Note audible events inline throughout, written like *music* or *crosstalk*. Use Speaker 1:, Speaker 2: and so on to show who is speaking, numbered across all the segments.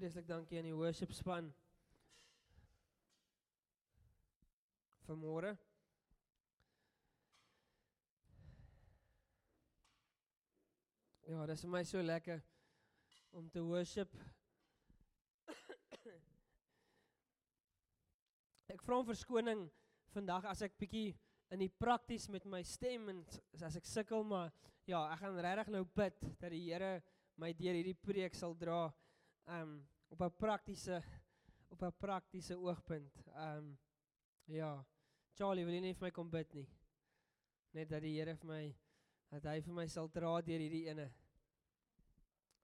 Speaker 1: Vreeslik dankie aan die worship span. Vanmôre. Ja, dit is vir my so lekker om te worship. Ek vra om verskoning vandag as ek bietjie in die prakties met my stem en as ek sukkel, maar ja, ek gaan regtig nou bid dat die Here my deur hierdie preek sal dra um op 'n praktiese op 'n praktiese oogpunt. Um ja. Charlie, wil nie vir my kom bid nie? Net dat die Here vir my dat hy vir my sal dra deur hierdie ene.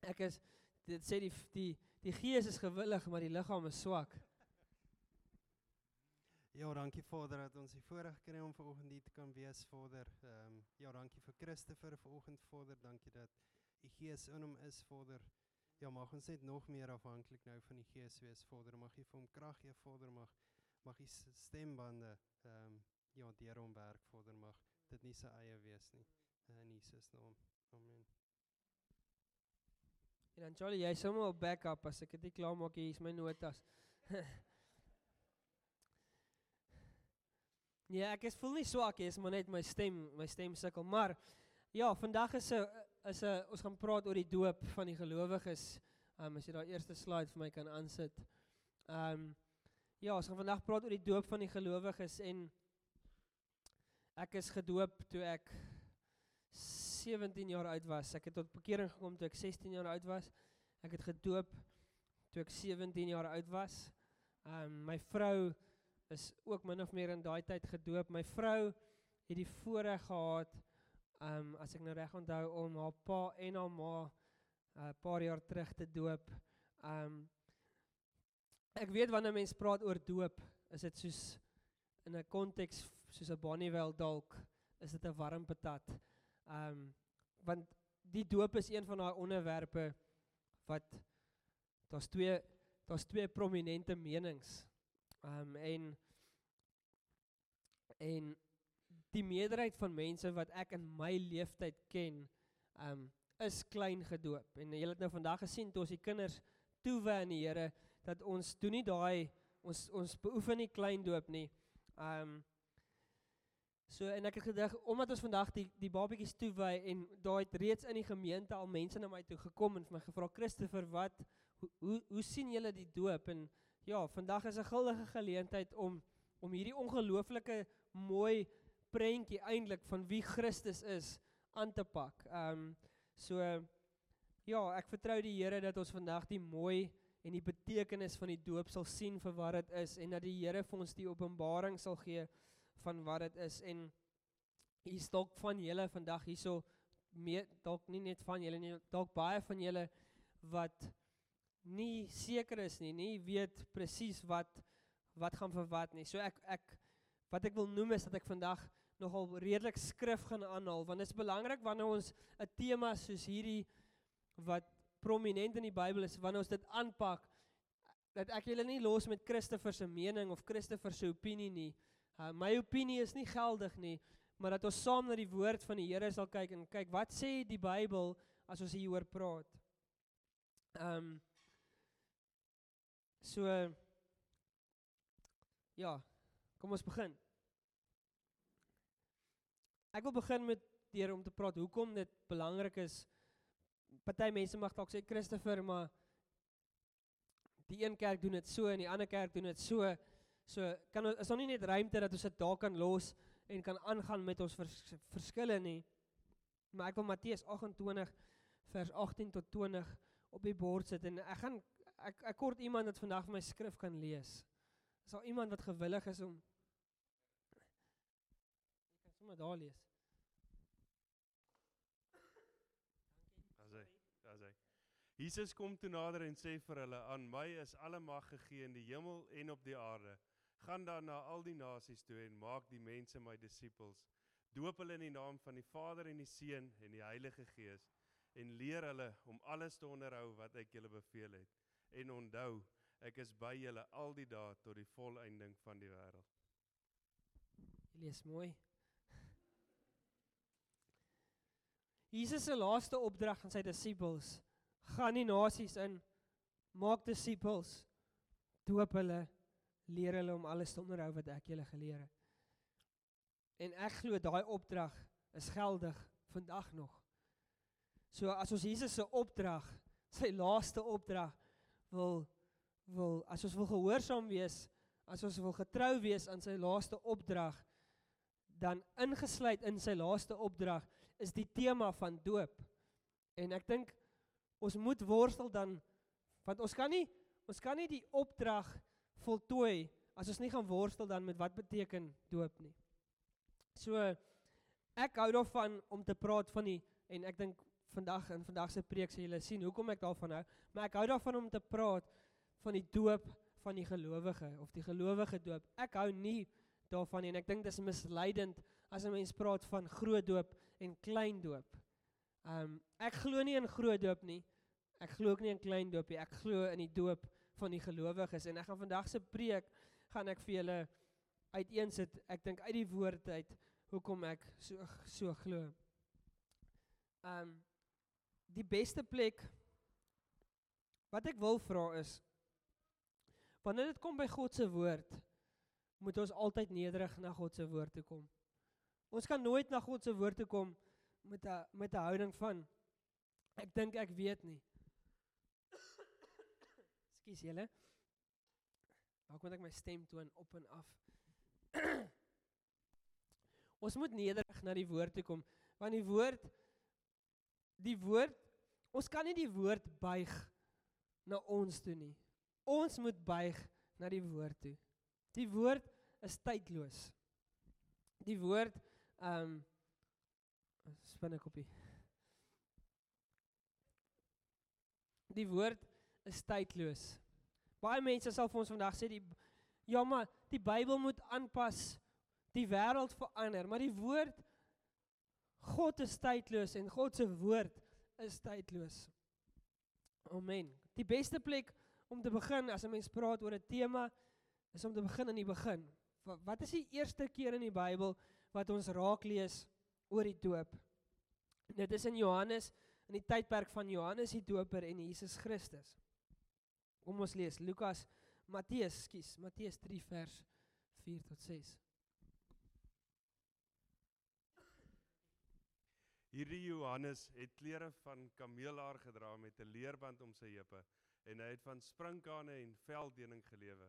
Speaker 1: Ek is dit sê die die die gees is gewillig, maar die liggaam is swak.
Speaker 2: Ja, dankie Vader dat ons die voorreg kry om vanoggend hier te kan wees Vader. Ehm um, ja, dankie vir Christopher vanoggend Vader. Dankie dat u Gees in hom is Vader. Ja, mag ons net nog meer afhanklik nou van die Gees wees Vader. Mag U vir hom krag gee Vader. Mag mag U stembande ehm um, ja, deur hom werk Vader. Mag dit nie sy eie wees nie. In Jesus naam. Amen.
Speaker 1: En dan Charlie, jy sommer op backup as ek dit nie klaar maak hier is my notas. ja, *laughs* ek is voel nie swak nie, is maar net my stem, my stem sukkel. Maar ja, vandag is 'n is 'n ons gaan praat oor die doop van die gelowiges. Ehm um, as jy daai eerste slide vir my kan aansit. Ehm um, ja, ons gaan vandag praat oor die doop van die gelowiges en ek is gedoop toe ek 17 jaar oud was. Ek het tot bekering gekom toe ek 16 jaar oud was. Ek het gedoop toe ek 17 jaar oud was. Ehm um, my vrou is ook min of meer in daai tyd gedoop. My vrou het die voorreg gehad um, as ek nou reg onthou om haar pa en haar ma 'n uh, paar jaar terug te doop. Um, ek weet wanneer mense praat oor doop, is dit soos in 'n konteks soos 'n Bonnievale dalk, is dit 'n warm patat. Um, want die doop is een van daai onderwerpe wat daar's twee daar's twee prominente menings. Um, en en die meerderheid van mense wat ek in my leeftyd ken, um, is klein gedoop. En julle het nou vandag gesien toe ons die kinders toewy aan die Here dat ons doen nie daai ons ons beoefen nie klein doop nie. Um, So en ek het gedink omdat ons vandag die die babetjies toewy en daar het reeds in die gemeente al mense na my toe gekom en vir my gevra Christopher wat hoe hoe, hoe sien julle die doop en ja vandag is 'n guldige geleentheid om om hierdie ongelooflike mooi prentjie eintlik van wie Christus is aan te pak. Ehm um, so ja, ek vertrou die Here dat ons vandag die mooi en die betekenis van die doop sal sien vir wat dit is en dat die Here vir ons die openbaring sal gee van wat dit is en hier's dalk van julle vandag hierso meer dalk nie net van julle nie dalk baie van julle wat nie seker is nie nie weet presies wat wat gaan vir wat nie so ek ek wat ek wil noem is dat ek vandag nogal redelik skrif gaan aanhaal want dit is belangrik wanneer ons 'n tema soos hierdie wat prominent in die Bybel is wanneer ons dit aanpak dat ek julle nie los met Christopher se mening of Christopher se opinie nie Uh, my opinie is nie geldig nie, maar dat ons saam na die woord van die Here sal kyk en kyk wat sê die Bybel as ons hieroor praat. Ehm um, So ja, kom ons begin. Ek wil begin met deur om te praat hoekom dit belangrik is. Party mense mag dalk sê Christopher, maar die een kerk doen dit so en die ander kerk doen dit so. So kan ons is nog nie net ruimte dat ons dit daar kan los en kan aangaan met ons vers, verskille nie. Maar ek wil Matteus 28 vers 18 tot 20 op die bord sit en ek gaan ek ek kort iemand wat vandag my skrif kan lees. Is daar iemand wat gewillig is om Ek kan sommer daar lees.
Speaker 3: Dankie. Daar's hy. Jesus kom toe nader en sê vir hulle: "Aan my is alle mag gegee in die hemel en op die aarde. Gaan dan na al die nasies toe en maak die mense my disippels. Doop hulle in die naam van die Vader en die Seun en die Heilige Gees en leer hulle om alles te onderhou wat ek julle beveel het. En onthou, ek is by julle al die dae tot die volëinding van die wêreld."
Speaker 1: Jy lees mooi. *laughs* Jesus se laaste opdrag aan sy disippels: gaan die nasies in, maak disippels, doop hulle, leer hulle om alles te onderhou wat ek julle geleer het. En ek glo daai opdrag is geldig vandag nog. So as ons Jesus se opdrag, sy laaste opdrag wil wil as ons wil gehoorsaam wees, as ons wil getrou wees aan sy laaste opdrag, dan ingesluit in sy laaste opdrag is die tema van doop. En ek dink ons moet worstel dan want ons kan nie ons kan nie die opdrag voltooi as ons nie gaan worstel dan met wat beteken doop nie. So ek hou daarvan om te praat van die en ek dink vandag in vandag se preek sê julle sien hoekom ek daarvan hou, maar ek hou daarvan om te praat van die doop van die gelowige of die gelowige doop. Ek hou nie daarvan nie en ek dink dis misleidend as 'n mens praat van groot doop en klein doop. Um ek glo nie in groot doop nie. Ek glo ook nie in klein doop nie. Ek glo in die doop van die gelowiges en ek gaan vandag se preek gaan ek vir julle uiteensit. Ek dink uit die woord uit hoekom ek so so glo. Um die beste plek wat ek wil vra is wanneer dit kom by God se woord moet ons altyd nederig na God se woord toe kom. Ons kan nooit na God se woord toe kom met 'n met 'n houding van ek dink ek weet nie. *coughs* Ekskuus julle. Waar kon ek my stem toon op en af? *coughs* ons moet nederig na die woord toe kom want die woord die woord Ons kan nie die woord buig na ons toe nie. Ons moet buig na die woord toe. Die woord is tydloos. Die woord ehm um, spinnekopie. Die woord is tydloos. Baie mense sal vir ons vandag sê die ja maar die Bybel moet aanpas. Die wêreld verander, maar die woord God is tydloos en God se woord is tydloos. Amen. Die beste plek om te begin as 'n mens praat oor 'n tema is om te begin in die begin. Wat is die eerste keer in die Bybel wat ons raak lees oor die doop? Dit is in Johannes in die tydperk van Johannes die Doper en Jesus Christus. Kom ons lees Lukas Matteus, skus, Matteus 3 vers 4 tot 6.
Speaker 3: Hierdie Johannes het klere van kameelhaar gedra met 'n leerband om sy heupe en hy het van sprinkane en velddening gelewe.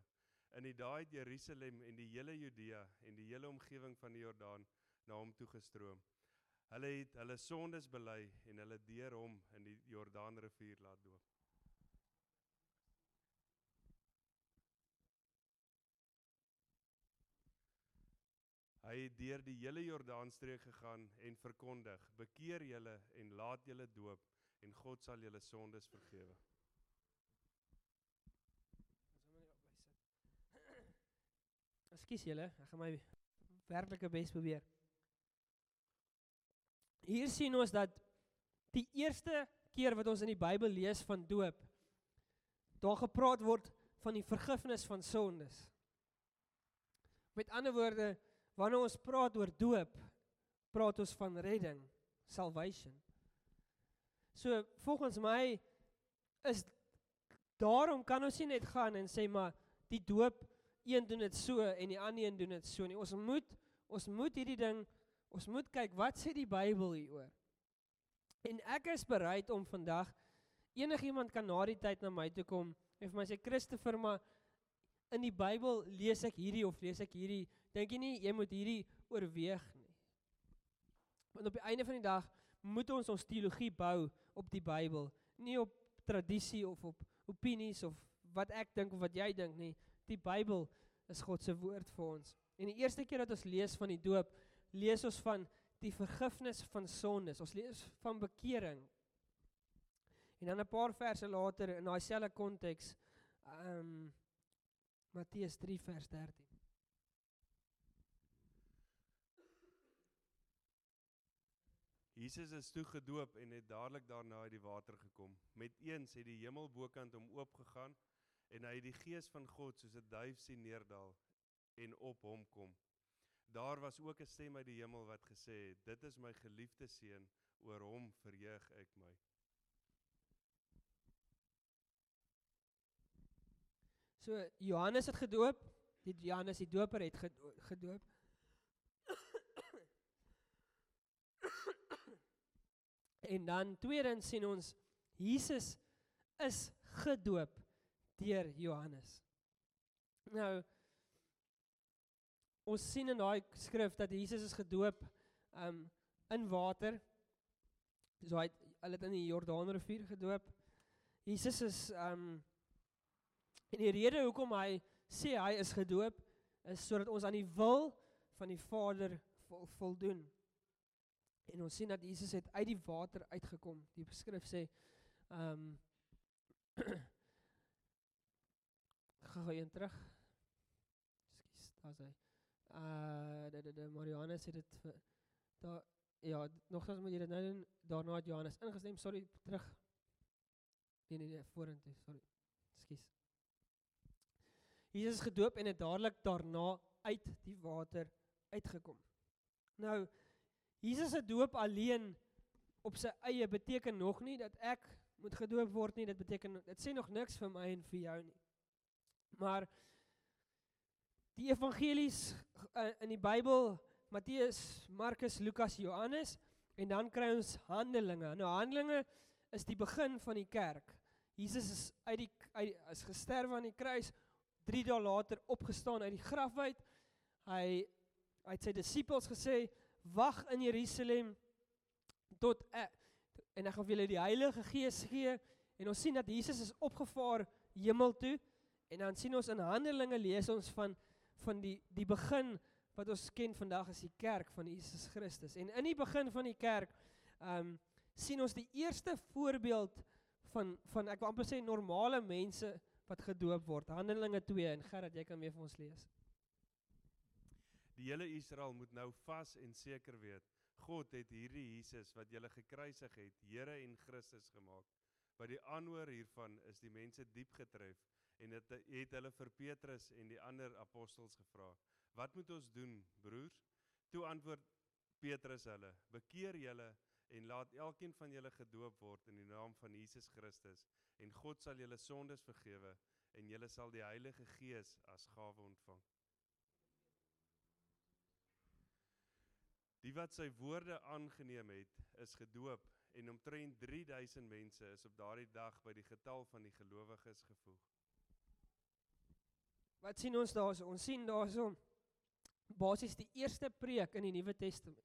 Speaker 3: In die daai Jerusalem en die hele Judea en die hele omgewing van die Jordaan na hom toe gestroom. Hulle het hulle sondes bely en hulle deur hom in die Jordaanrivier laat doop. Hy het deur die hele Jordaanstreek gegaan en verkondig: "Bekeer julle en laat julle doop en God sal julle sondes vergewe."
Speaker 1: Ekskuus julle, ek gaan my werklike bes probeer. Hier sien ons dat die eerste keer wat ons in die Bybel lees van doop, daar gepraat word van die vergifnis van sondes. Met ander woorde, Wanneer ons praat oor doop, praat ons van redding, salvation. So volgens my is daarom kan ons nie net gaan en sê maar die doop een doen dit so en die ander een doen dit so nie. Ons moet ons moet hierdie ding ons moet kyk wat sê die Bybel hieroor. En ek is bereid om vandag enigiemand kan na die tyd na my toe kom en vir my sê Christopher maar in die Bybel lees ek hierdie of lees ek hierdie dink jy nie jy moet hierdie oorweeg nie. Want op die einde van die dag moet ons ons teologie bou op die Bybel, nie op tradisie of op opinies of wat ek dink of wat jy dink nie. Die Bybel is God se woord vir ons. En die eerste keer dat ons lees van die doop, lees ons van die vergifnis van sondes. Ons lees van bekering. En dan 'n paar verse later in daai selfde konteks, ehm um, Matteus 3 vers 13.
Speaker 3: Jesus is toe gedoop en het dadelik daarna uit die water gekom. Met eens het die hemel bokant hom oopgegaan en hy het die gees van God soos 'n duif sien neerdal en op hom kom. Daar was ook 'n stem uit die hemel wat gesê het: "Dit is my geliefde seun, oor hom verheug ek my."
Speaker 1: So Johannes het gedoop, die Johannes die doper het gedo- gedoop. En dan tweedens sien ons Jesus is gedoop deur Johannes. Nou ons sien in daai skrif dat Jesus is gedoop um in water. So hy het hulle het in die Jordaanrivier gedoop. Jesus is um en die rede hoekom hy sê hy is gedoop is sodat ons aan die wil van die Vader vol, voldoen. En ons sien dat Jesus het uit die water uitgekom. Die skrif sê *clears throat* um Gaan een terug. Skus, daar's hy. Uh de de de daar ja, nogtans moet jy dit nou doen. Daarna het Johannes ingestem. Sorry, terug. Nee nee nee, vorentoe, sorry. Skus. Jesus is gedoop en het dadelik daarna uit die water uitgekom. Nou Jesus se doop alleen op sy eie beteken nog nie dat ek moet gedoop word nie. Dit beteken dit sê nog niks vir my en vir jou nie. Maar die evangelies uh, in die Bybel, Matteus, Markus, Lukas, Johannes en dan kry ons Handelinge. Nou Handelinge is die begin van die kerk. Jesus is uit die uit is gesterf aan die kruis, 3 dae later opgestaan uit die graf uit. Hy hy het sy disippels gesê, "Wag in Jerusalem tot ek en ek gaan vir julle die Heilige Gees gee." En ons sien dat Jesus is opgevaar hemel toe en dan sien ons in Handelinge lees ons van van die die begin wat ons ken vandag as die kerk van Jesus Christus. En in die begin van die kerk ehm um, sien ons die eerste voorbeeld van van ek wil amper sê normale mense wat gedoop word. Handelinge 2 en Gerard, jy kan weer vir ons lees.
Speaker 3: Die hele Israel moet nou vas en seker weet, God het hierdie Jesus wat julle gekruisig het, Here en Christus gemaak. Wat die aanhoor hiervan is die mense diep getref en dit het hulle vir Petrus en die ander apostels gevra. Wat moet ons doen, broers? Toe antwoord Petrus hulle: Bekeer julle en laat elkeen van julle gedoop word in die naam van Jesus Christus en God sal julle sondes vergewe en julle sal die Heilige Gees as gawe ontvang. Die wat sy woorde aangeneem het, is gedoop en omtrent 3000 mense is op daardie dag by die getal van die gelowiges gevoeg.
Speaker 1: Wat sien ons daarso? Ons sien daarso basies die eerste preek in die Nuwe Testament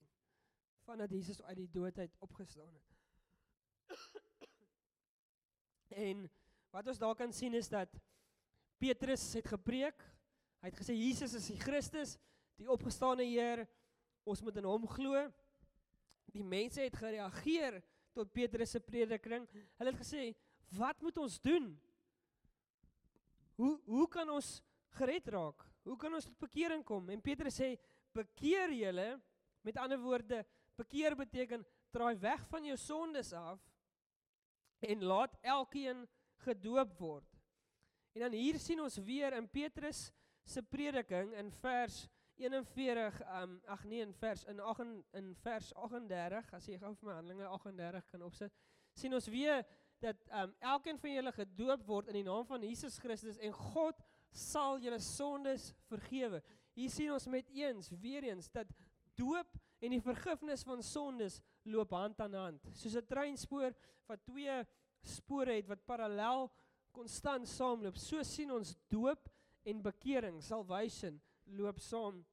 Speaker 1: vandat Jesus uit die dood uit opgestaan het. en wat ons daar kan sien is dat Petrus het gepreek. Hy het gesê Jesus is die Christus, die opgestane Heer. Ons moet in hom glo. Die mense het gereageer tot Petrus se prediking. Hulle het gesê, "Wat moet ons doen? Hoe hoe kan ons gered raak? Hoe kan ons tot bekering kom?" En Petrus sê, "Bekeer julle." Met ander woorde, bekeer beteken draai weg van jou sondes af en laat elkeen gedoop word. En dan hier sien ons weer in Petrus se prediking in vers 41 um ag nee in vers in 8 in vers 38 as jy gou vir my Handelinge 38 kan opsit sien ons weer dat um elkeen van julle gedoop word in die naam van Jesus Christus en God sal julle sondes vergewe. Hier sien ons met eens weer eens dat doop en die vergifnis van sondes loop hand aan hand. Soos 'n treinspoor wat twee spore het wat parallel konstant saamloop. So sien ons doop en bekering, salvation loop saam.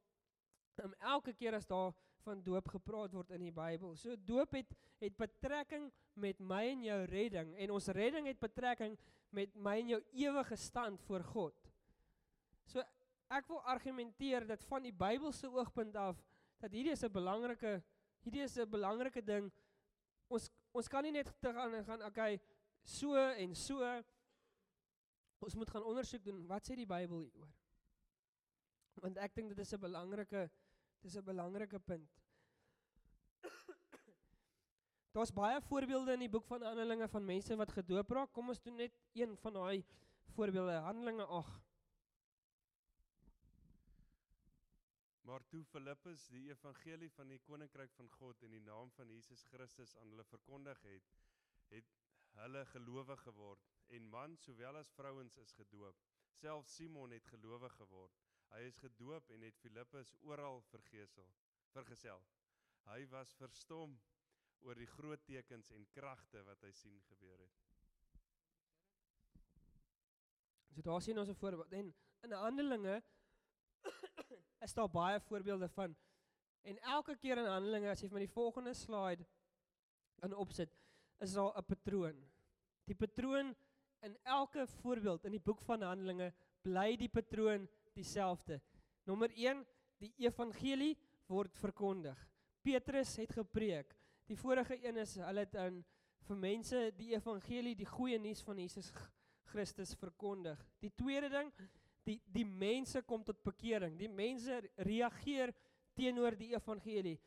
Speaker 1: Um, elke keer as daar van doop gepraat word in die Bybel. So doop het het betrekking met my en jou redding en ons redding het betrekking met my en jou ewige stand voor God. So ek wil argumenteer dat van die Bybelse oogpunt af dat hierdie is 'n belangrike hierdie is 'n belangrike ding. Ons ons kan nie net te gaan en gaan okay so en so ons moet gaan ondersoek doen wat sê die Bybel hieroor. Want ek dink dit is 'n belangrike dis 'n belangrike punt. *coughs* Daar's baie voorbeelde in die boek van Handelinge van mense wat gedoop raak. Kom ons doen net een van daai voorbeelde. Handelinge 8.
Speaker 3: Maar toe Filippus die evangelie van die koninkryk van God in die naam van Jesus Christus aan hulle verkondig het, het hulle gelowig geword en man sowel as vrouens is gedoop. Selfs Simon het gelowig geword. Hy is gedoop en het Filippus oral vergesel, vergesel. Hy was verstom oor die groot tekens en kragte wat hy sien gebeur het.
Speaker 1: So daar sien ons 'n voorbeeld en in Handelinge is daar baie voorbeelde van en elke keer in Handelinge as jy vir my die volgende slide in opsit is daar 'n patroon. Die patroon in elke voorbeeld in die boek van Handelinge bly die patroon dieselfde. Nommer 1, die evangelie word verkondig. Petrus het gepreek. Die vorige een is hulle het aan vir mense die evangelie, die goeie nuus van Jesus Christus verkondig. Die tweede ding, die die mense kom tot bekering. Die mense reageer teenoor die evangelie.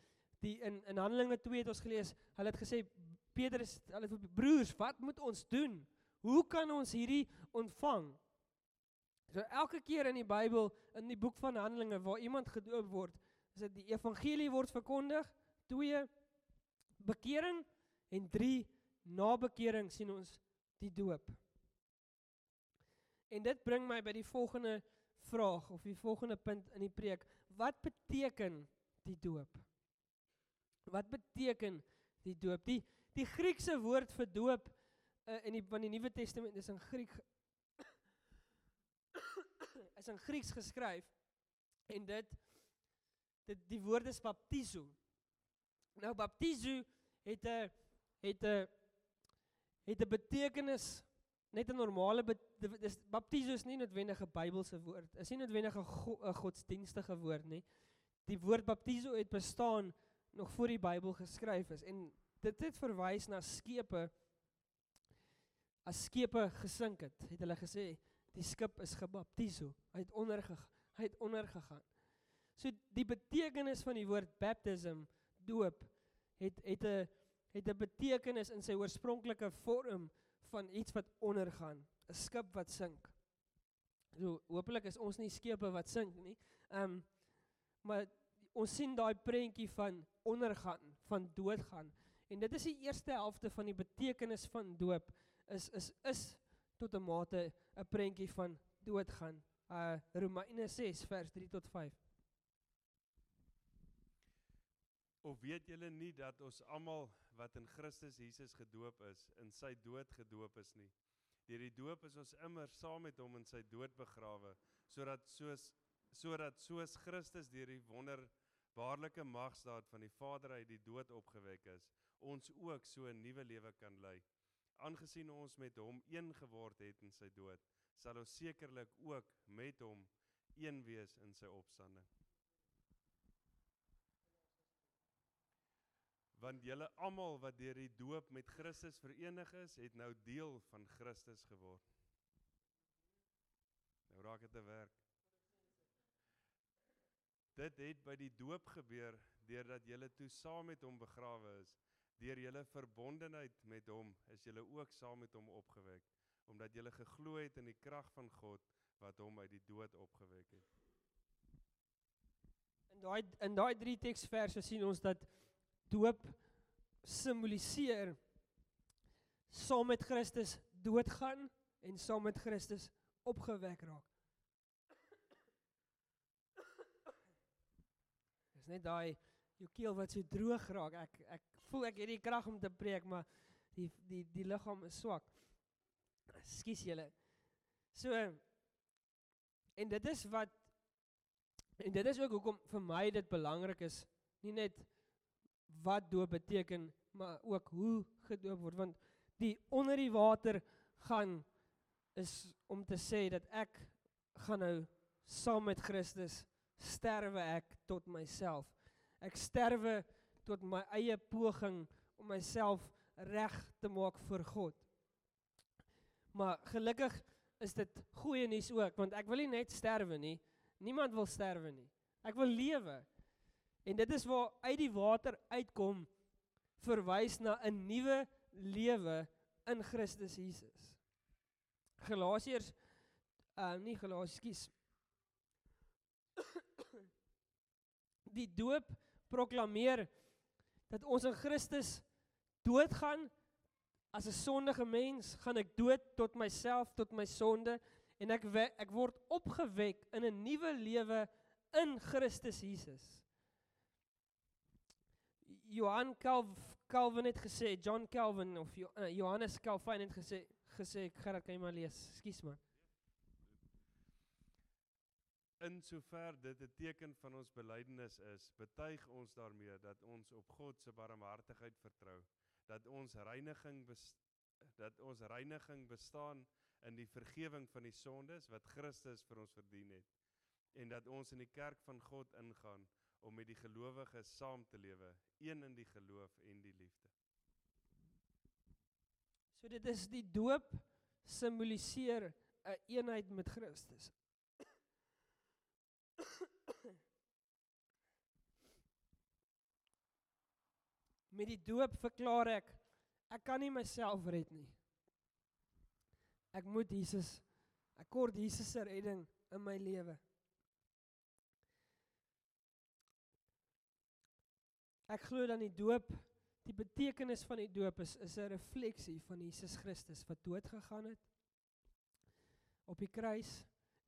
Speaker 1: Die in in Handelinge 2 het ons gelees, hulle het gesê Petrus, hulle het broers, wat moet ons doen? Hoe kan ons hierdie ontvang? So elke keer in die Bybel, in die boek van Handelinge waar iemand gedoop word, is dit die evangelie word verkondig, 2 bekering en 3 na bekering sien ons die doop. En dit bring my by die volgende vraag of die volgende punt in die preek. Wat beteken die doop? Wat beteken die doop? Die die Griekse woord vir doop uh, in die van die Nuwe Testament is in Griek *coughs* is in Grieks geskryf en dit dit die woord is baptizo. Nou baptizo het 'n het 'n het 'n betekenis net 'n normale dis baptizo is nie noodwendig 'n Bybelse woord. Is nie noodwendig 'n go, godsdienstige woord nie. Die woord baptizo het bestaan nog voor die Bybel geskryf is en dit het verwys na skepe as skepe gesink het, het hulle gesê die skip is gebaptizo. Hy het ondergegaan. Hy het ondergegaan. So die betekenis van die woord baptism, doop, het het 'n het 'n betekenis in sy oorspronklike vorm van iets wat ondergaan, 'n skip wat sink. So hopelik is ons nie skepe wat sink nie. Ehm um, maar ons sien daai prentjie van ondergaan, van doodgaan. En dit is die eerste helfte van die betekenis van doop is is is tot 'n mate 'n prentjie van doodgaan. Uh Romeine 6 vers 3 tot 5.
Speaker 3: Of weet julle nie dat ons almal wat in Christus Jesus gedoop is, in sy dood gedoop is nie? Deur die doop is ons immer saam met hom in sy dood begrawe, sodat soos sodat soos Christus deur die wonderbaarlike magsdaad van die Vader uit die dood opgewek is, ons ook so 'n nuwe lewe kan lei aangesien ons met hom een geword het in sy dood, sal ons sekerlik ook met hom een wees in sy opstanding. Want julle almal wat deur die doop met Christus verenig is, het nou deel van Christus geword. Nou raak dit te werk. Dit het by die doop gebeur deurdat julle toe saam met hom begrawe is Deur julle verbondenheid met hom is julle ook saam met hom opgewek, omdat julle geglo het in die krag van God wat hom uit die dood opgewek het.
Speaker 1: In daai in daai drie teksverse sien ons dat doop simboliseer saam met Christus doodgaan en saam met Christus opgewek raak. Dis net daai jou keel wat so droog raak. Ek ek voel ek het die krag om te preek, maar die die die liggaam is swak. Skus julle. So en dit is wat en dit is ook hoekom vir my dit belangrik is, nie net wat doop beteken, maar ook hoe gedoop word want die onder die water gaan is om te sê dat ek gaan nou saam met Christus sterwe ek tot myself. Ek sterwe tot my eie poging om myself reg te maak vir God. Maar gelukkig is dit goeie nuus ook want ek wil nie net sterwe nie. Niemand wil sterwe nie. Ek wil lewe. En dit is waar uit die water uitkom verwys na 'n nuwe lewe in Christus Jesus. Galasiërs uh nie Galasiërs skus. *coughs* Die doop proklameer dat ons in Christus doodgaan as 'n sondige mens, gaan ek dood tot myself, tot my sonde en ek ek word opgewek in 'n nuwe lewe in Christus Jesus. Johan Calv, Calvin het gesê, John Calvin of jo, uh, Johannes Calvin het gesê gesê ek gaan dit kan jy maar lees. Ekskuus man.
Speaker 3: In sover dit 'n teken van ons belydenis is, betuig ons daarmee dat ons op God se barmhartigheid vertrou, dat ons reiniging dat ons reiniging bestaan in die vergifnis van die sondes wat Christus vir ons verdien het en dat ons in die kerk van God ingaan om met die gelowiges saam te lewe, een in die geloof en die liefde.
Speaker 1: So dit is die doop simboliseer 'n een eenheid met Christus. Met die doop verklaar ek ek kan nie myself red nie. Ek moet Jesus ek kort Jesus se redding in my lewe. Ek glo dan die doop, die betekenis van die doop is is 'n refleksie van Jesus Christus wat dood gegaan het op die kruis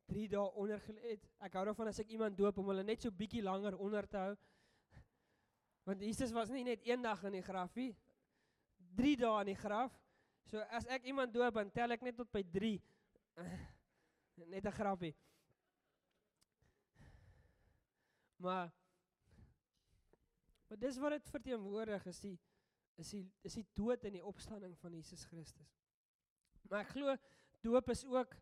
Speaker 1: 3 dae onder gelê het. Ek hou daarvan as ek iemand doop om hulle net so bietjie langer onder te hou. Want Jesus was nie net een dag in die graf nie. 3 dae in die graf. So as ek iemand doop, dan tel ek net tot by 3. *laughs* Net 'n grapie. Maar Maar dis wat dit verteenwoordig is die is die is die dood en die opstanding van Jesus Christus. Maar ek glo doop is ook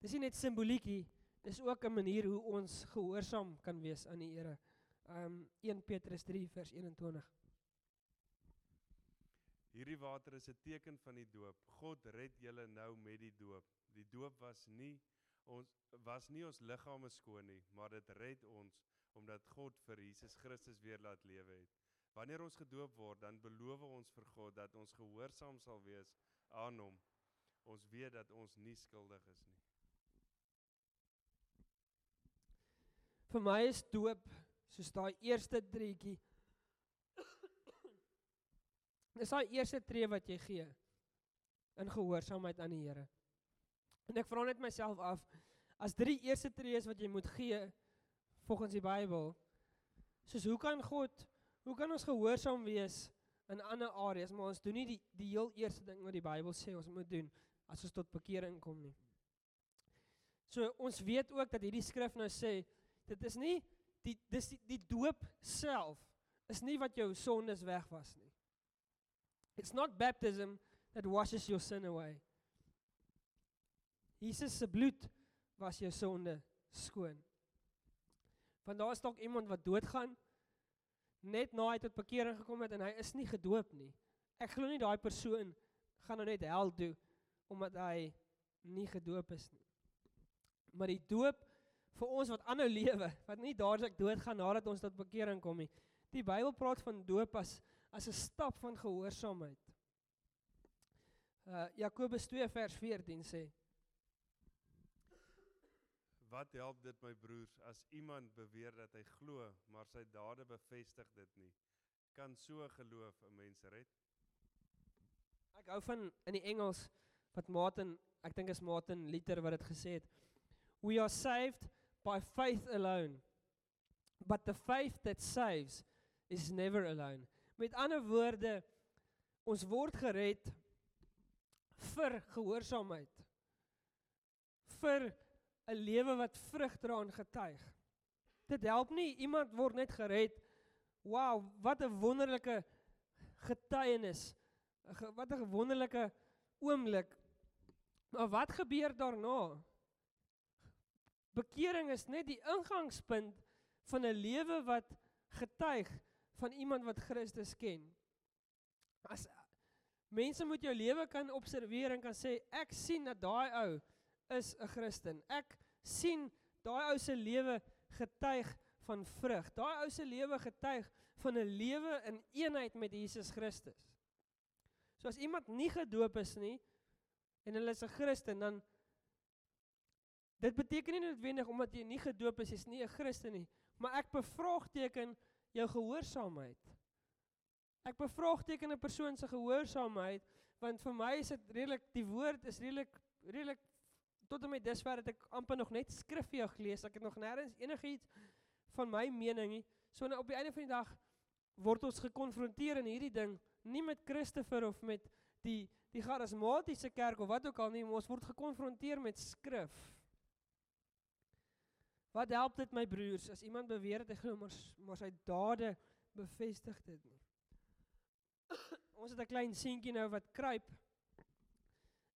Speaker 1: dis nie net simboliekie, dis ook 'n manier hoe ons gehoorsaam kan wees aan die Here. Um 1 Petrus 3 vers 21.
Speaker 3: Hierdie water is 'n teken van die doop. God red julle nou met die doop. Die doop was nie ons was nie ons liggame skoon nie, maar dit red ons omdat God vir Jesus Christus weer laat lewe het. Wanneer ons gedoop word, dan beloof ons vir God dat ons gehoorsaam sal wees aan hom. Ons weet dat ons nie skuldig is nie.
Speaker 1: Vir my is doop soos daai eerste treetjie. *coughs* Dis daai eerste tree wat jy gee in gehoorsaamheid aan die Here. En ek vra net myself af as drie eerste trees wat jy moet gee volgens die Bybel. Soos hoe kan God, hoe kan ons gehoorsaam wees in ander areas, maar ons doen nie die die heel eerste ding wat die Bybel sê ons moet doen as ons tot bekering kom nie. So ons weet ook dat hierdie skrif nou sê dit is nie die die, die doop self is nie wat jou sondes wegwas nie. It's not baptism that washes your sin away. Jesus se bloed was jou sonde skoon. Want daar is dalk iemand wat doodgaan net na hy tot bekering gekom het en hy is nie gedoop nie. Ek glo nie daai persoon gaan nou net hel toe omdat hy nie gedoop is nie. Maar die doop vir ons wat aanhou lewe, wat nie dadelik doodgaan nadat ons tot bekering kom nie. Die Bybel praat van doop as as 'n stap van gehoorsaamheid. Uh Jakobus 2 vers 14 sê
Speaker 3: Wat help dit my broers as iemand beweer dat hy glo, maar sy dade bevestig dit nie? Kan so geloof 'n mens red?
Speaker 1: Ek hou van in die Engels wat Martin, ek dink is Martin Luther wat dit gesê het. We are saved by faith alone. But the faith that saves is never alone. Met ander woorde, ons word gered vir gehoorsaamheid. Vir 'n lewe wat vrug dra en getuig. Dit help nie iemand word net gered. Wow, wat 'n wonderlike getuienis. Wat 'n wonderlike oomblik. Maar wat gebeur daarna? Bekering is net die ingangspunt van 'n lewe wat getuig van iemand wat Christus ken. As mense moet jou lewe kan observeer en kan sê ek sien dat daai ou is 'n Christen. Ek sien daai ou se lewe getuig van vrug. Daai ou se lewe getuig van 'n lewe in eenheid met Jesus Christus. So as iemand nie gedoop is nie en hulle is 'n Christen, dan dit beteken nie noodwendig omdat jy nie gedoop is, jy's nie 'n Christen nie, maar ek bevraagteken jou gehoorsaamheid. Ek bevraagteken 'n persoon se gehoorsaamheid want vir my is dit redelik die woord is redelik redelik tot en met dusver het ek amper nog net skrif vir jou gelees. Ek het nog nêrens enigiets van my mening nie. So nou op die einde van die dag word ons gekonfronteer in hierdie ding nie met Christopher of met die die charismatiese kerk of wat ook al nie, ons word gekonfronteer met skrif. Wat help dit my broers as iemand beweer dat hy glo maar maar sy dade bevestig dit nie. *coughs* ons het 'n klein seentjie nou wat kruip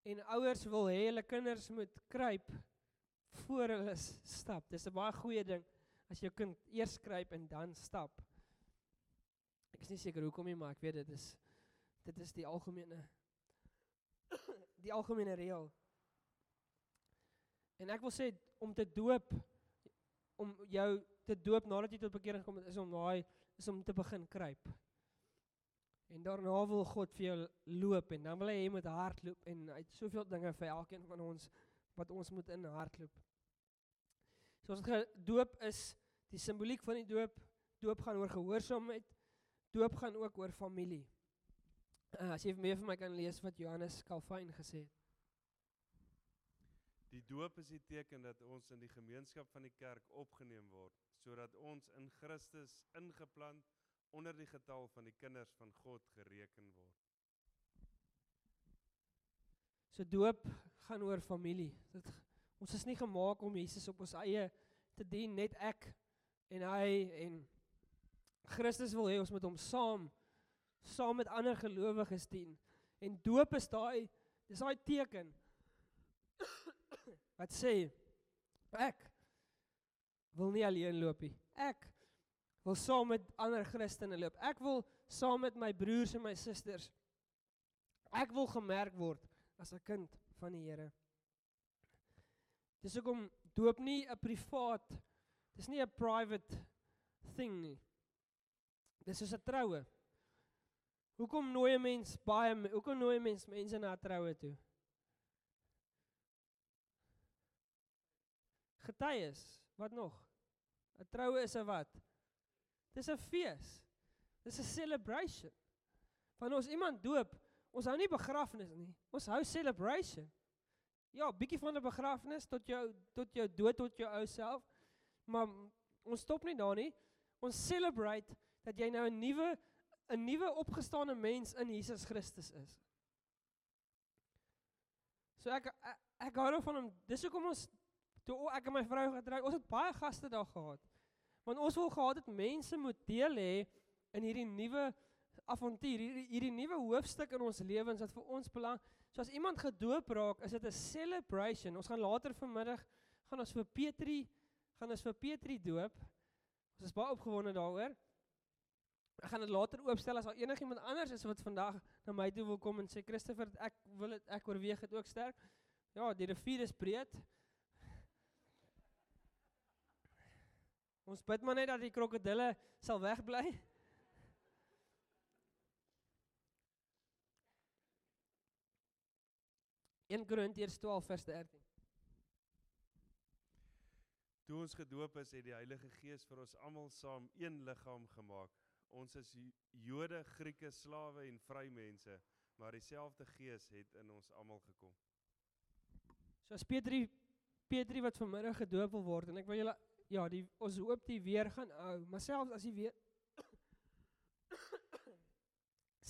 Speaker 1: en ouers wil hê hulle kinders moet kruip voor hulle stap. Dis 'n baie goeie ding as jou kind eers kruip en dan stap. Ek is nie seker hoekom nie, maar ek weet dit is dit is die algemene *coughs* die algemene reël. En ek wil sê om te doop om jou te doop nadat jy tot bekering gekom het is om daai is om te begin kruip. En daarna wil God vir jou loop en dan wil hy jy moet hardloop en hy het soveel dinge vir elkeen van ons wat ons moet in hardloop. So ons gedoop is die simboliek van die doop. Doop gaan oor gehoorsaamheid. Doop gaan ook oor familie. Uh, as jy meer vir my kan lees wat Johannes Calvin gesê het.
Speaker 3: Die doop is die teken dat ons in die gemeenskap van die kerk opgeneem word sodat ons in Christus ingeplant onder die getal van die kinders van God gereken word.
Speaker 1: So doop gaan oor familie. Dit ons is nie gemaak om Jesus op ons eie te dien net ek en hy en Christus wil hê ons moet hom saam saam met ander gelowiges dien. En doop is daai dis daai teken *coughs* wat sê ek wil nie alleen loop nie. Ek wil saam met ander Christene loop. Ek wil saam met my broers en my susters ek wil gemerk word as 'n kind van die Here. Dis hoekom doop nie 'n privaat dis nie 'n private thing nie. Dis is 'n troue. Hoekom nooi 'n mens baie hoekom nooi 'n mens mense na 'n troue toe? Getuies, wat nog? 'n Troue is 'n wat? Dis 'n fees. Dis 'n celebration. Van ons iemand doop, ons hou nie begrafnis nie. Ons hou celebration. Ja, bietjie van 'n begrafnis tot jou tot jou dood tot jou ou self. Maar ons stop nie daar nie. Ons celebrate dat jy nou 'n nuwe 'n nuwe opgestane mens in Jesus Christus is. So ek ek, ek hou van hom. Dis hoekom ons toe ek en my vrou getrou, ons het baie gaste daar gehad. Want ons wil gehad het mense moet deel hê in hierdie nuwe avontuur, hierdie hierdie nuwe hoofstuk in ons lewens wat vir ons belang. So as iemand gedoop raak, is dit 'n celebration. Ons gaan later vanmiddag gaan ons vir Petri gaan ons vir Petri doop. Ons is baie opgewonde daaroor. Ek gaan dit later oopstel as al enigiemand anders is wat vandag na my toe wil kom en sê Christopher, ek wil dit ek oorweeg dit ook sterk. Ja, die rivier is breed. Ons bid maar net dat die krokodille sal wegbly. In Korintiërs 12 vers 13.
Speaker 3: Toe ons gedoop is, het die Heilige Gees vir ons almal saam een liggaam gemaak. Ons is Jode, Grieke, slawe en vrymense, maar dieselfde Gees het in ons almal gekom.
Speaker 1: So as Petri Petri wat vanmiddag gedoop wil word en ek wil julle ja, die ons hoop die weer gaan hou, maar selfs as die weer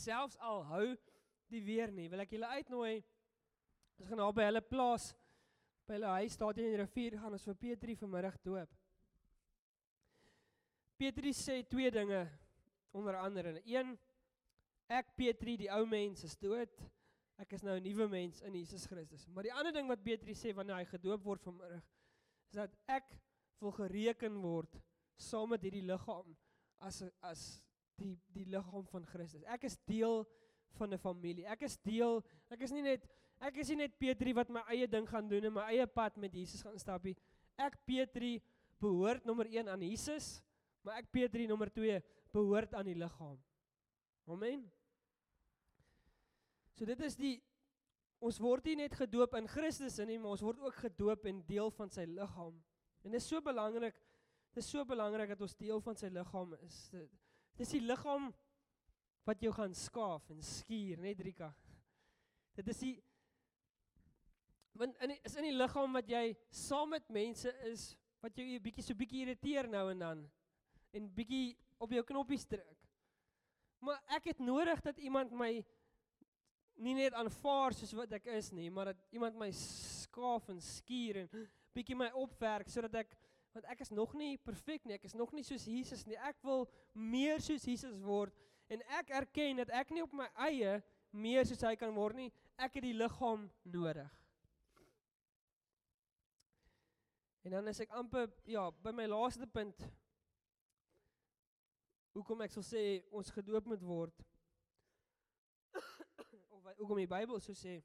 Speaker 1: selfs al hou die weer nie, wil ek julle uitnooi ons gaan daar by hulle plaas by hulle huis daar teen die rivier gaan ons vir Petri vanmiddag doop. Petri sê twee dinge onder andere. Een ek Petri die ou mens is dood. Ek is nou 'n nuwe mens in Jesus Christus. Maar die ander ding wat Petri sê wanneer hy gedoop word vanmiddag is dat ek wil gereken word saam met hierdie liggaam as as die die liggaam van Christus. Ek is deel van 'n familie. Ek is deel, ek is nie net ek is nie net Petri wat my eie ding gaan doen en my eie pad met Jesus gaan stap nie. Ek Petri behoort nommer 1 aan Jesus, maar ek Petri nommer 2 behoort aan die liggaam. Amen. So dit is die ons word nie net gedoop in Christus nie, maar ons word ook gedoop en deel van sy liggaam. En dit is so belangrik. Dit is so belangrik dat ons deel van sy liggaam is. Dit, is die liggaam wat jou gaan skaaf en skuur, net Rika. Dit is die Want in die, is in die liggaam wat jy saam met mense is wat jou 'n bietjie so bietjie irriteer nou en dan en bietjie op jou knoppies druk. Maar ek het nodig dat iemand my nie net aanvaar soos wat ek is nie, maar dat iemand my skaaf en skuur en bietjie my opwerk sodat ek want ek is nog nie perfek nie, ek is nog nie soos Jesus nie. Ek wil meer soos Jesus word en ek erken dat ek nie op my eie meer soos hy kan word nie. Ek het die liggaam nodig. En dan is ek amper ja, by my laaste punt. Hoekom ek sal sê ons gedoop moet word? *coughs* of hoekom die Bybel so sê?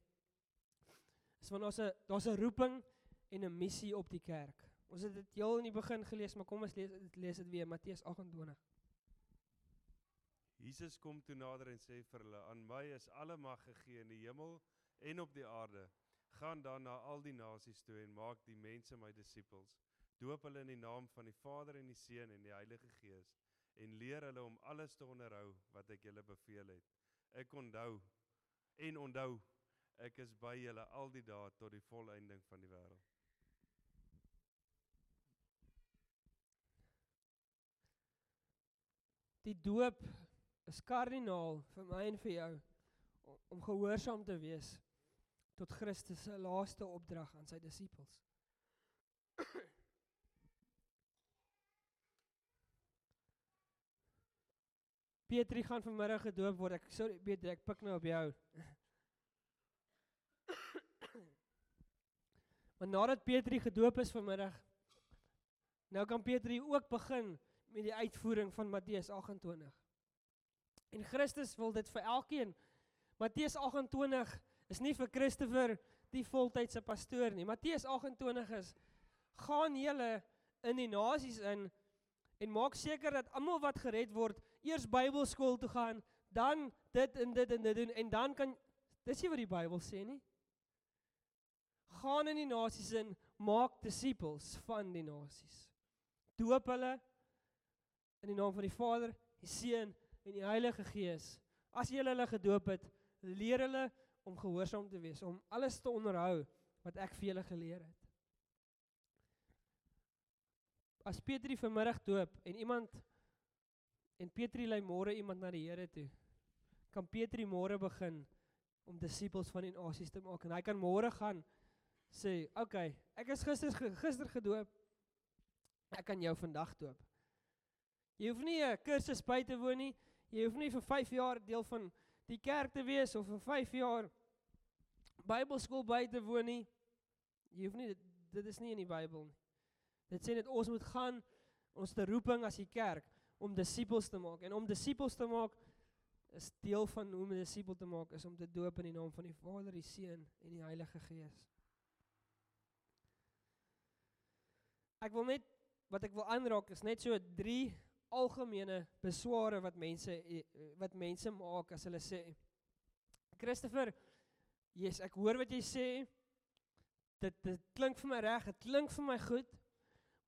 Speaker 1: Is want daar's 'n daar's 'n roeping en 'n missie op die kerk. Ons het dit heel in die begin gelees, maar kom ons lees lees dit weer Matteus 28.
Speaker 3: Jesus kom toe nader en sê vir hulle: "Aan my is alle mag gegee in die hemel en op die aarde gaan dan na al die nasies toe en maak die mense my disippels. Doop hulle in die naam van die Vader en die Seun en die Heilige Gees en leer hulle om alles te onderhou wat ek julle beveel het. Ek onthou en onthou ek is by julle al die dae tot die volëinding van die wêreld.
Speaker 1: Die doop is kardinaal vir my en vir jou om gehoorsaam te wees tot Christus se laaste opdrag aan sy disippels. *coughs* Pietri gaan vanmiddag gedoop word. Ek sorry Pietri, ek pik nou op jou. *coughs* Maar nadat Pietri gedoop is vanmiddag, nou kan Pietri ook begin met die uitvoering van Matteus 28. En Christus wil dit vir elkeen Matteus 28 is nie vir Christopher die voltydse pastoor nie. Matteus 28 is gaan julle in die nasies in en maak seker dat almal wat gered word eers Bybelskool toe gaan, dan dit en dit en dit doen en dan kan dis nie wat die Bybel sê nie. Gaan in die nasies in, maak disippels van die nasies. Doop hulle in die naam van die Vader, die Seun en die Heilige Gees. As jy hulle gedoop het, leer hulle om gehoorsaam te wees, om alles te onderhou wat ek vir julle geleer het. As Petri vanmiddag doop en iemand en Petri lei môre iemand na die Here toe, kan Petri môre begin om disippels van die nasies te maak en hy kan môre gaan sê, "Oké, okay, ek is gister gister gedoop. Ek kan jou vandag doop." Jy hoef nie 'n kursus by te woon nie. Jy hoef nie vir 5 jaar deel van die kerk te wees of vir 5 jaar Bybelskool by te woon nie. Jy hoef nie dit, dit is nie in die Bybel nie. Dit sê net ons moet gaan ons te roeping as die kerk om disippels te maak en om disippels te maak is deel van hoe om 'n disipel te maak is om te doop in die naam van die Vader, die Seun en die Heilige Gees. Ek wil net wat ek wil aanraak is net so drie algemene besware wat mense wat mense maak as hulle sê Christopher Yes, ek hoor wat jy sê. Dit dit klink vir my reg, dit klink vir my goed.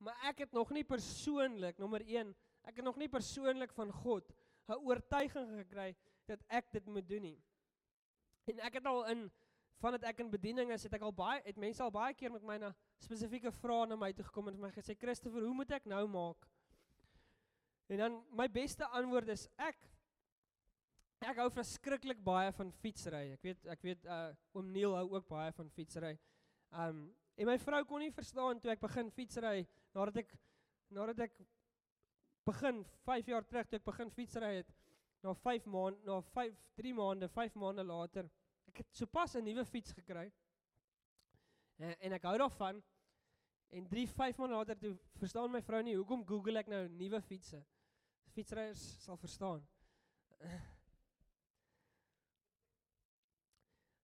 Speaker 1: Maar ek het nog nie persoonlik, nommer 1, ek het nog nie persoonlik van God 'n oortuiging gekry dat ek dit moet doen nie. En ek het al in vandat ek in bediening is, het ek al baie het mense al baie keer met my na spesifieke vrae na my toe gekom en vir my gesê, "Christopher, hoe moet ek nou maak?" En dan my beste antwoord is ek Ek hou verskriklik baie van fietsry. Ek weet ek weet uh oom Neil hou ook baie van fietsry. Um en my vrou kon nie verstaan toe ek begin fietsry nadat ek nadat ek begin 5 jaar terug toe ek begin fietsry het na 5 maande na 5 3 maande 5 maande later ek het sopas 'n nuwe fiets gekry. En, en ek hou daarvan. En 3 5 maande later toe verstaan my vrou nie hoekom Google ek nou nuwe fietses. Fietsryers sal verstaan.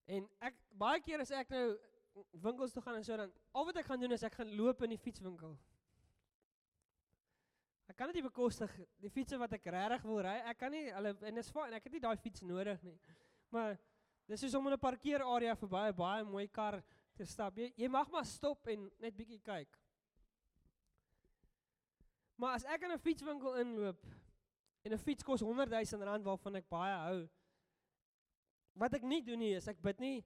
Speaker 1: En ek baie keer as ek nou winkels toe gaan en so dan al wat ek gaan doen is ek gaan loop in die fietswinkel. Ek kan dit bekostig die fietses wat ek regtig wil ry. Ek kan nie hulle en dis fyn, ek het nie daai fiets nodig nie. Maar dis is om in 'n parkeerarea verby 'n baie mooi kar te stap. Jy, jy mag maar stop en net bietjie kyk. Maar as ek in 'n fietswinkel inloop en 'n fiets kos 100 000 rand waarvan ek baie hou, wat ek nie doen nie is ek bid nie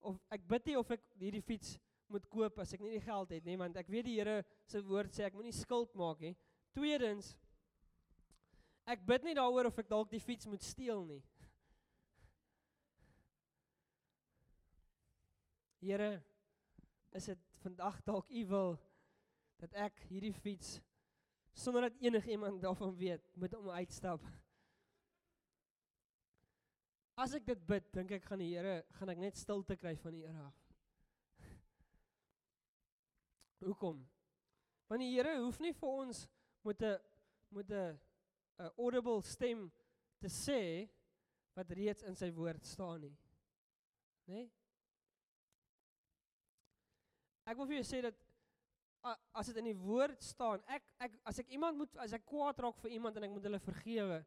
Speaker 1: of ek bid nie of ek hierdie fiets moet koop as ek nie die geld het nie, want ek weet die Here se woord sê ek moenie skuld maak nie. Tweedens ek bid nie daaroor of ek dalk die fiets moet steel nie. Here, is dit vandag dalk u wil dat ek hierdie fiets sonder dat enigiemand daarvan weet, moet om uitstap. As ek dit bid, dink ek gaan die Here, gaan ek net stilte kry van die Here af. Hoekom? Want die Here hoef nie vir ons met 'n met 'n 'n audible stem te sê wat reeds in sy woord staan nie. Né? Nee? Ek wil vir jou sê dat as dit in die woord staan, ek ek as ek iemand moet as ek kwaad raak vir iemand en ek moet hulle vergewe,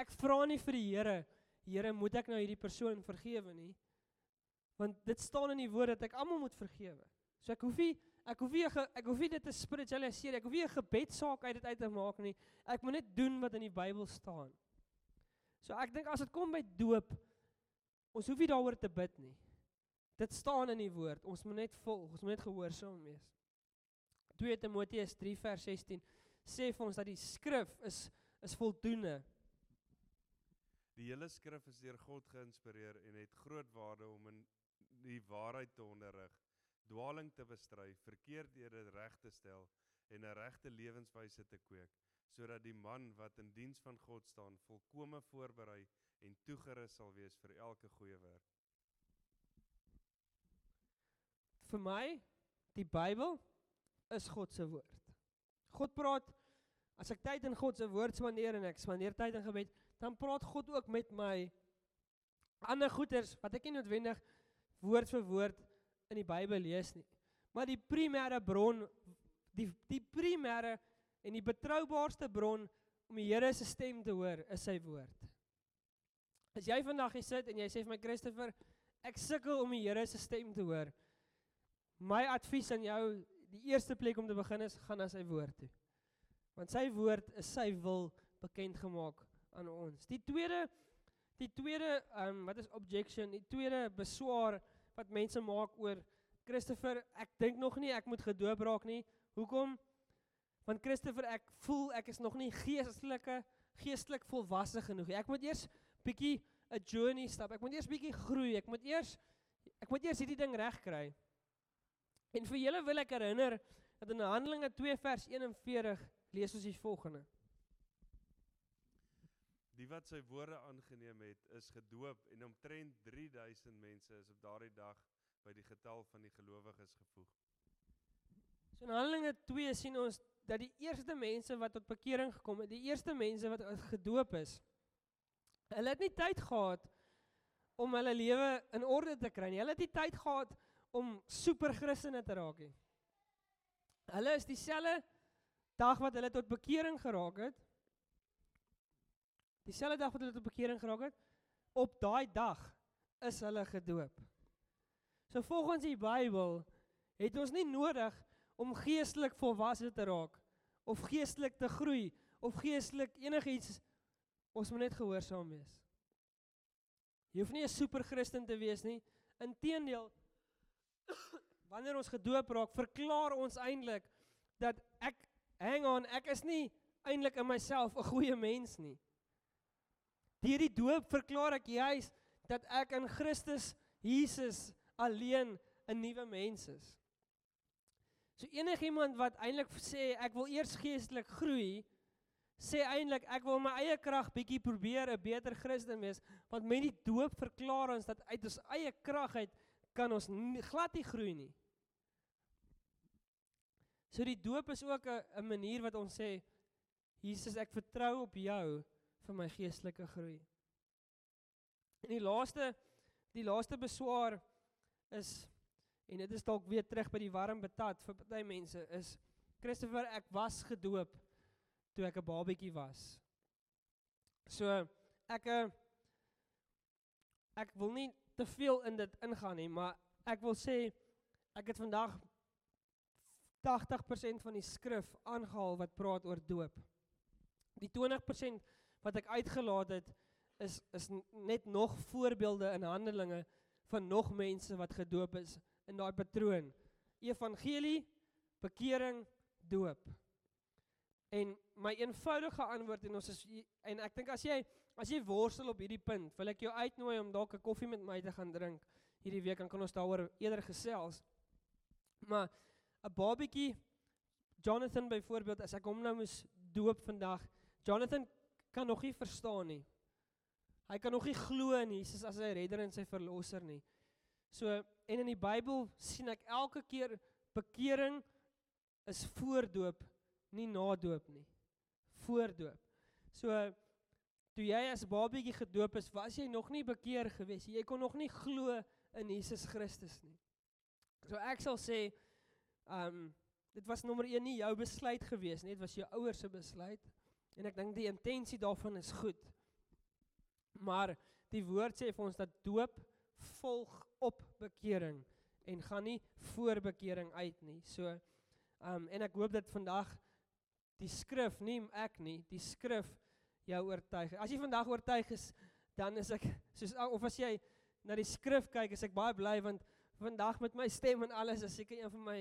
Speaker 1: ek vra nie vir die Here, Here, moet ek nou hierdie persoon vergewe nie? Want dit staan in die woord dat ek almal moet vergewe. So ek hoef nie ek hoef nie ek hoef nie dit te spiritualiseer, ek hoef nie 'n gebedsaak uit dit uit te maak nie. Ek moet net doen wat in die Bybel staan. So ek dink as dit kom by doop, ons hoef nie daaroor te bid nie. Dit staan in die woord. Ons moet net volg, ons moet net gehoorsaam wees. 2 Timoteus 3 vers 16 sê vir ons dat die skrif is is voldoende.
Speaker 3: Die hele skrif is deur God geïnspireer en het groot waarde om in die waarheid te onderrig, dwaling te bestry, verkeerdhede reg te stel en 'n regte lewenswyse te kweek, sodat die man wat in diens van God staan, volkome voorberei en toegerus sal wees vir elke goeie werk.
Speaker 1: Vir my, die Bybel is God se woord. God praat as ek tyd in God se woord spandeer en ek spandeer tyd in gebed, dan praat God ook met my ander goeters wat ek nie noodwendig woord vir woord in die Bybel lees nie. Maar die primêre bron die die primêre en die betroubaarste bron om die Here se stem te hoor is sy woord. As jy vandag hier sit en jy sê vir my Christopher, ek sukkel om die Here se stem te hoor. My advies aan jou die eerste plek om te begin is gaan na sy woord toe. Want sy woord is sy wil bekend gemaak aan ons. Die tweede die tweede ehm um, wat is objection? Die tweede beswaar wat mense maak oor Christopher, ek dink nog nie ek moet gedoop raak nie. Hoekom? Want Christopher, ek voel ek is nog nie geestelike geestelik volwasse genoeg nie. Ek moet eers bietjie 'n journey stap. Ek moet eers bietjie groei. Ek moet eers ek moet eers hierdie ding regkry. *laughs* En vir julle wil ek herinner dat in Handelinge 2 vers 41 lees ons die volgende.
Speaker 3: Die wat sy woorde aangeneem het, is gedoop en omtrent 3000 mense is op daardie dag by die getal van die gelowiges gevoeg.
Speaker 1: So in Handelinge 2 sien ons dat die eerste mense wat tot bekering gekom het, die eerste mense wat gedoop is, hulle het nie tyd gehad om hulle lewe in orde te kry nie. Hulle het nie tyd gehad om super Christene te raak nie. Hulle is dieselfde dag wat hulle tot bekering geraak het. Dieselfde dag wat hulle tot bekering geraak het, op daai dag is hulle gedoop. So volgens die Bybel het ons nie nodig om geestelik volwasse te raak of geestelik te groei of geestelik enigiets ons moet net gehoorsaam wees. Jy hoef nie 'n super Christen te wees nie. Inteendeel, wanneer ons gedoop raak, verklaar ons eintlik dat ek hang on, ek is nie eintlik in myself 'n goeie mens nie. Deur die doop verklaar ek juis dat ek in Christus Jesus alleen 'n nuwe mens is. So enigiemand wat eintlik sê ek wil eers geestelik groei, sê eintlik ek wil my eie krag bietjie probeer 'n beter Christen wees, want met die doop verklaar ons dat uit ons eie krag uit kan ons nie, glad nie groei nie. So die doop is ook 'n manier wat ons sê Jesus, ek vertrou op jou vir my geestelike groei. En die laaste die laaste beswaar is en dit is dalk weer terug by die warm betat vir party mense is Christopher, ek was gedoop toe ek 'n babatjie was. So ek eh, ek wil nie te veel in dit ingaan nie, maar ek wil sê ek het vandag 80% van die skrif aangehaal wat praat oor doop. Die 20% wat ek uitgelaat het is is net nog voorbeelde in Handelinge van nog mense wat gedoop is in daai patroon. Evangelie, bekering, doop. En my eenvoudige antwoord en ons is en ek dink as jy as jy worstel op hierdie punt, wil ek jou uitnooi om dalk 'n koffie met my te gaan drink hierdie week dan kan ons daaroor eerder gesels. Maar 'n babietjie Jonathan byvoorbeeld as ek hom nou moes doop vandag, Jonathan kan nog nie verstaan nie. Hy kan nog nie glo in Jesus as sy redder en sy verlosser nie. So en in die Bybel sien ek elke keer bekering is voordoop nie nadoop nie. Voordoop. So toe jy as babietjie gedoop is, was jy nog nie bekeer gewees nie. Jy kon nog nie glo in Jesus Christus nie. So ek sal sê ehm um, dit was nommer 1 nie jou besluit gewees nie, dit was jou ouers se besluit. En ek dink die intensie daarvan is goed. Maar die woord sê vir ons dat doop volg op bekering en gaan nie voor bekering uit nie. So ehm um, en ek hoop dat vandag die skrif, nie ek nie, die skrif jou oortuig. As jy vandag oortuig is, dan is ek soos of as jy na die skrif kyk, is ek baie bly want vandag met my stem en alles is seker een van my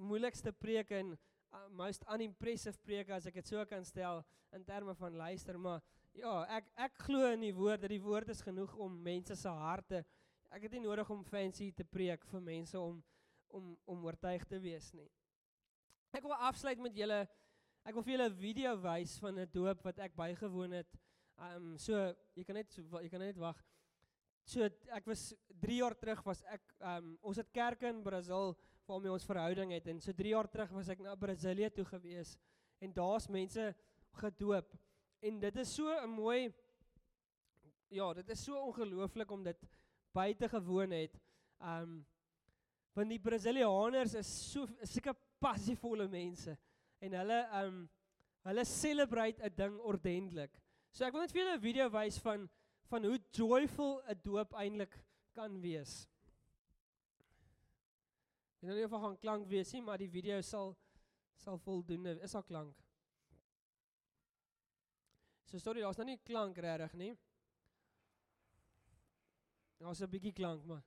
Speaker 1: moeilikste preke en uh, most unimpressive preke as ek dit so kan stel in terme van luister, maar ja, ek ek glo in die woord dat die woord is genoeg om mense se harte. Ek het nie nodig om fancy te preek vir mense om om om oortuig te wees nie. Ek wil afsluit met julle Ek wil vir julle 'n video wys van 'n doop wat ek bygewoon het. Um so jy kan net jy kan net wag. So ek was 3 jaar terug was ek um ons het kerke in Brasil waarmee ons verhouding het en so 3 jaar terug was ek na Brasilië toe gewees en daar's mense gedoop. En dit is so 'n mooi ja, dit is so ongelooflik om dit by te gewoon het. Um want die Brasilianers is so sulke passievolle mense en hulle um hulle celebrate 'n ding ordentlik. So ek wil net vir julle 'n video wys van van hoe joyful 'n doop eintlik kan wees. Ek weet nie of dit gaan klank wees nie, maar die video sal sal voldoende is al klank. So sorry, daar's nou nie klank regtig nie. Daar's 'n bietjie klank, maar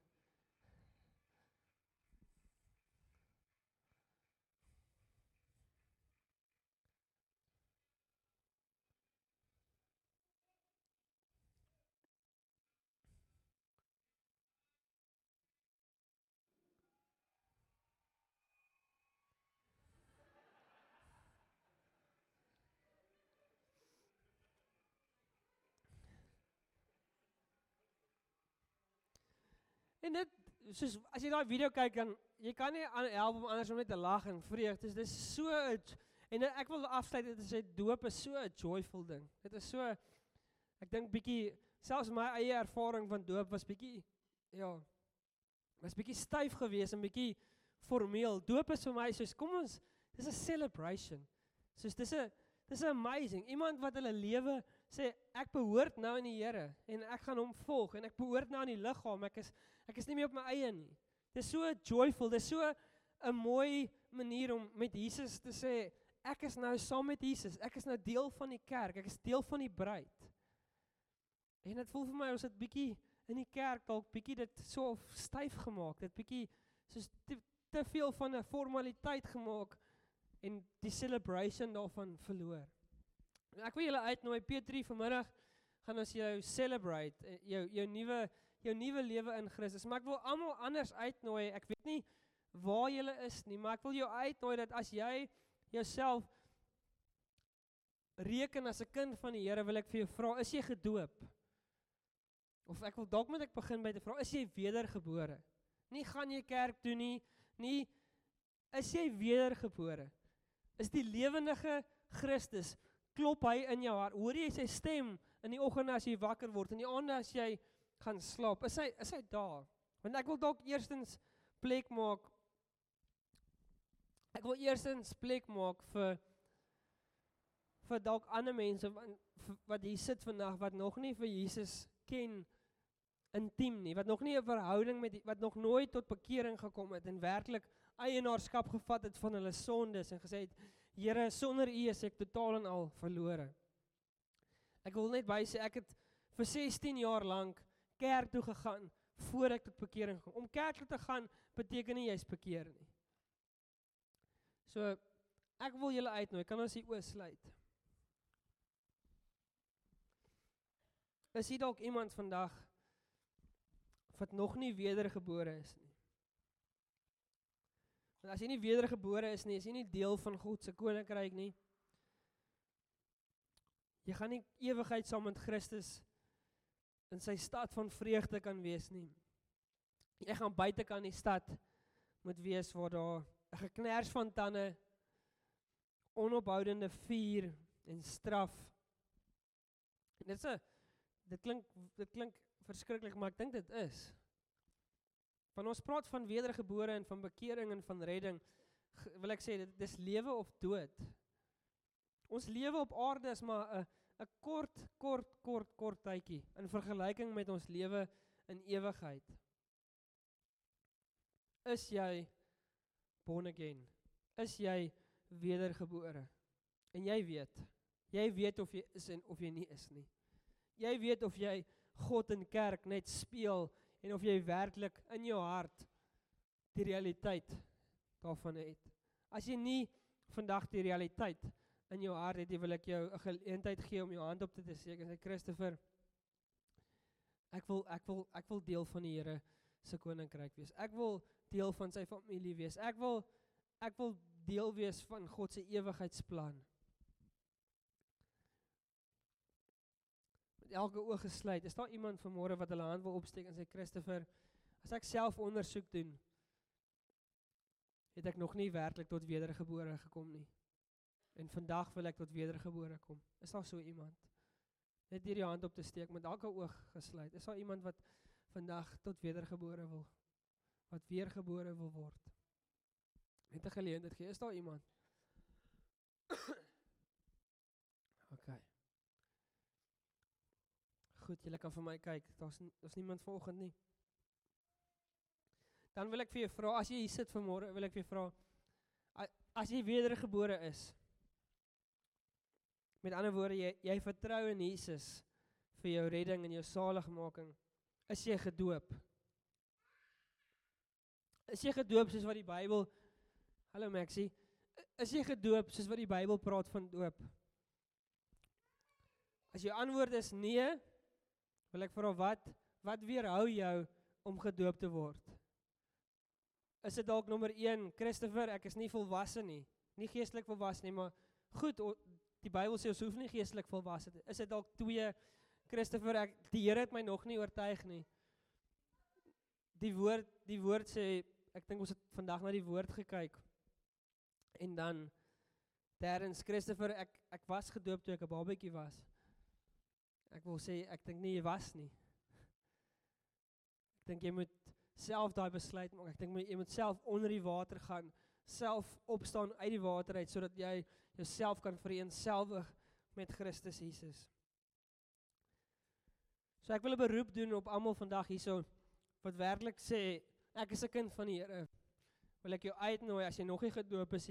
Speaker 1: En dit soos as jy daai video kyk dan jy kan nie help om anders om net te lag en vreugde. Dit is so en ek wil afsluit dit sê doop is so 'n joyful ding. Dit is so ek dink bietjie selfs my eie ervaring van doop was bietjie ja was bietjie styf geweest en bietjie formeel. Doop is vir my soos kom ons dis 'n celebration. Soos dis 'n dis amazing. Iemand wat hulle lewe sê ek behoort nou aan die Here en ek gaan hom volg en ek behoort nou aan die liggaam. Ek is ek is nie meer op my eie nie. Dit is so joyful, dit is so 'n mooi manier om met Jesus te sê ek is nou saam met Jesus. Ek is nou deel van die kerk. Ek is deel van die bruid. En dit voel vir my ons het bietjie in die kerk dalk bietjie dit so styf gemaak. Dit bietjie soos te, te veel van 'n formaliteit gemaak en die celebration daarvan verloor. Ek wil julle uitnooi Petrie vanmiddag gaan ons jou celebrate eh, jou jou nuwe jou nuwe lewe in Christus. Maar ek wil almal anders uitnooi. Ek weet nie waar julle is nie, maar ek wil jou uitnooi dat as jy jouself reken as 'n kind van die Here, wil ek vir jou vra, is jy gedoop? Of ek wil dalk moet ek begin by te vra, is jy wedergebore? Nie gaan jy kerk toe nie, nie is jy wedergebore? Is die lewendige Christus klop hy in jou hart. Hoor jy sy stem in die oggend as jy wakker word en die aande as jy gaan slaap. Is hy is hy daar? Want ek wil dalk eerstens plek maak. Ek wil eerstens plek maak vir vir dalk ander mense wat hier sit vandag wat nog nie vir Jesus ken intiem nie, wat nog nie 'n verhouding met die, wat nog nooit tot bekering gekom het en werklik eienaarskap gevat het van hulle sondes en gesê het Here, sonder U is ek totaal en al verlore. Ek wil net by sê ek het vir 16 jaar lank kerk toe gegaan voor ek tot bekering kom. Om kerk toe te gaan beteken nie jy's bekeer nie. So ek wil julle uitnooi, kan ons hier oosluit. Is hier dalk iemand vandag wat nog nie wedergebore is nie? Want as jy nie wedergebore is nie, is jy nie deel van God se koninkryk nie. Jy gaan nie ewigheid saam met Christus in sy stad van vreugde kan wees nie. Jy gaan buitekant die stad moet wees waar daar 'n geknars van tande onophoudende vuur en straf. Dit is 'n dit klink dit klink verskriklik, maar ek dink dit is. Van ons praat van wedergebore en van bekering en van redding, wil ek sê dit dis lewe of dood. Ons lewe op aarde is maar 'n 'n kort kort kort kort tydjie in vergelyking met ons lewe in ewigheid. Is jy born again? Is jy wedergebore? En jy weet, jy weet of jy is en of jy nie is nie. Jy weet of jy God in kerk net speel en of jy werklik in jou hart die realiteit daarvan het. As jy nie vandag die realiteit in jou hart het, wil ek jou 'n geleentheid gee om jou hand op te steek en sê Christopher, ek wil ek wil ek wil deel van die Here se koninkryk wees. Ek wil deel van sy familie wees. Ek wil ek wil deel wees van God se ewigheidsplan. elke oog gesluit. Is daar iemand vanmôre wat hulle hand wil opsteek en sê Christopher, as ek self ondersoek doen, het ek nog nie werklik tot wedergebore gekom nie. En vandag wil ek tot wedergebore kom. Is daar so iemand? Net hierdie hand op te steek met elke oog gesluit. Is daar iemand wat vandag tot wedergebore wil wat weergebore wil word? Net 'n geleentheid gee. Is daar iemand? *coughs* OK goed, julle kan vir my kyk. Daar's daar's niemand vanoggend nie. Dan wil ek vir jou vra, as jy hier sit vanmôre, wil ek vir jou vra as jy wedergebore is. Met ander woorde, jy jy vertrou in Jesus vir jou redding en jou saligmaking. Is jy gedoop? Is jy gedoop soos wat die Bybel Hallo Maxie, is jy gedoop soos wat die Bybel praat van doop? As jou antwoord is nee, wil ek vra wat wat weerhou jou om gedoop te word? Is dit dalk nommer 1, Christopher, ek is nie volwasse nie, nie geestelik volwasse nie, maar goed, die Bybel sê ons hoef nie geestelik volwasse te. Is dit dalk 2, Christopher, ek die Here het my nog nie oortuig nie. Die woord die woord sê ek dink ons het vandag na die woord gekyk. En dan Terrens Christopher, ek ek was gedoop toe ek 'n babatjie was. Ek wil sê ek dink nie jy was nie. Ek dink jy moet self daai besluit maak. Ek dink jy moet self onder die water gaan, self opstaan uit die water uit sodat jy jouself kan vereensgewig met Christus Jesus. So ek wil 'n beroep doen op almal vandag hierso wat werklik sê ek is 'n kind van die Here. Wil ek jou uitnooi as jy nog nie gedoop is nie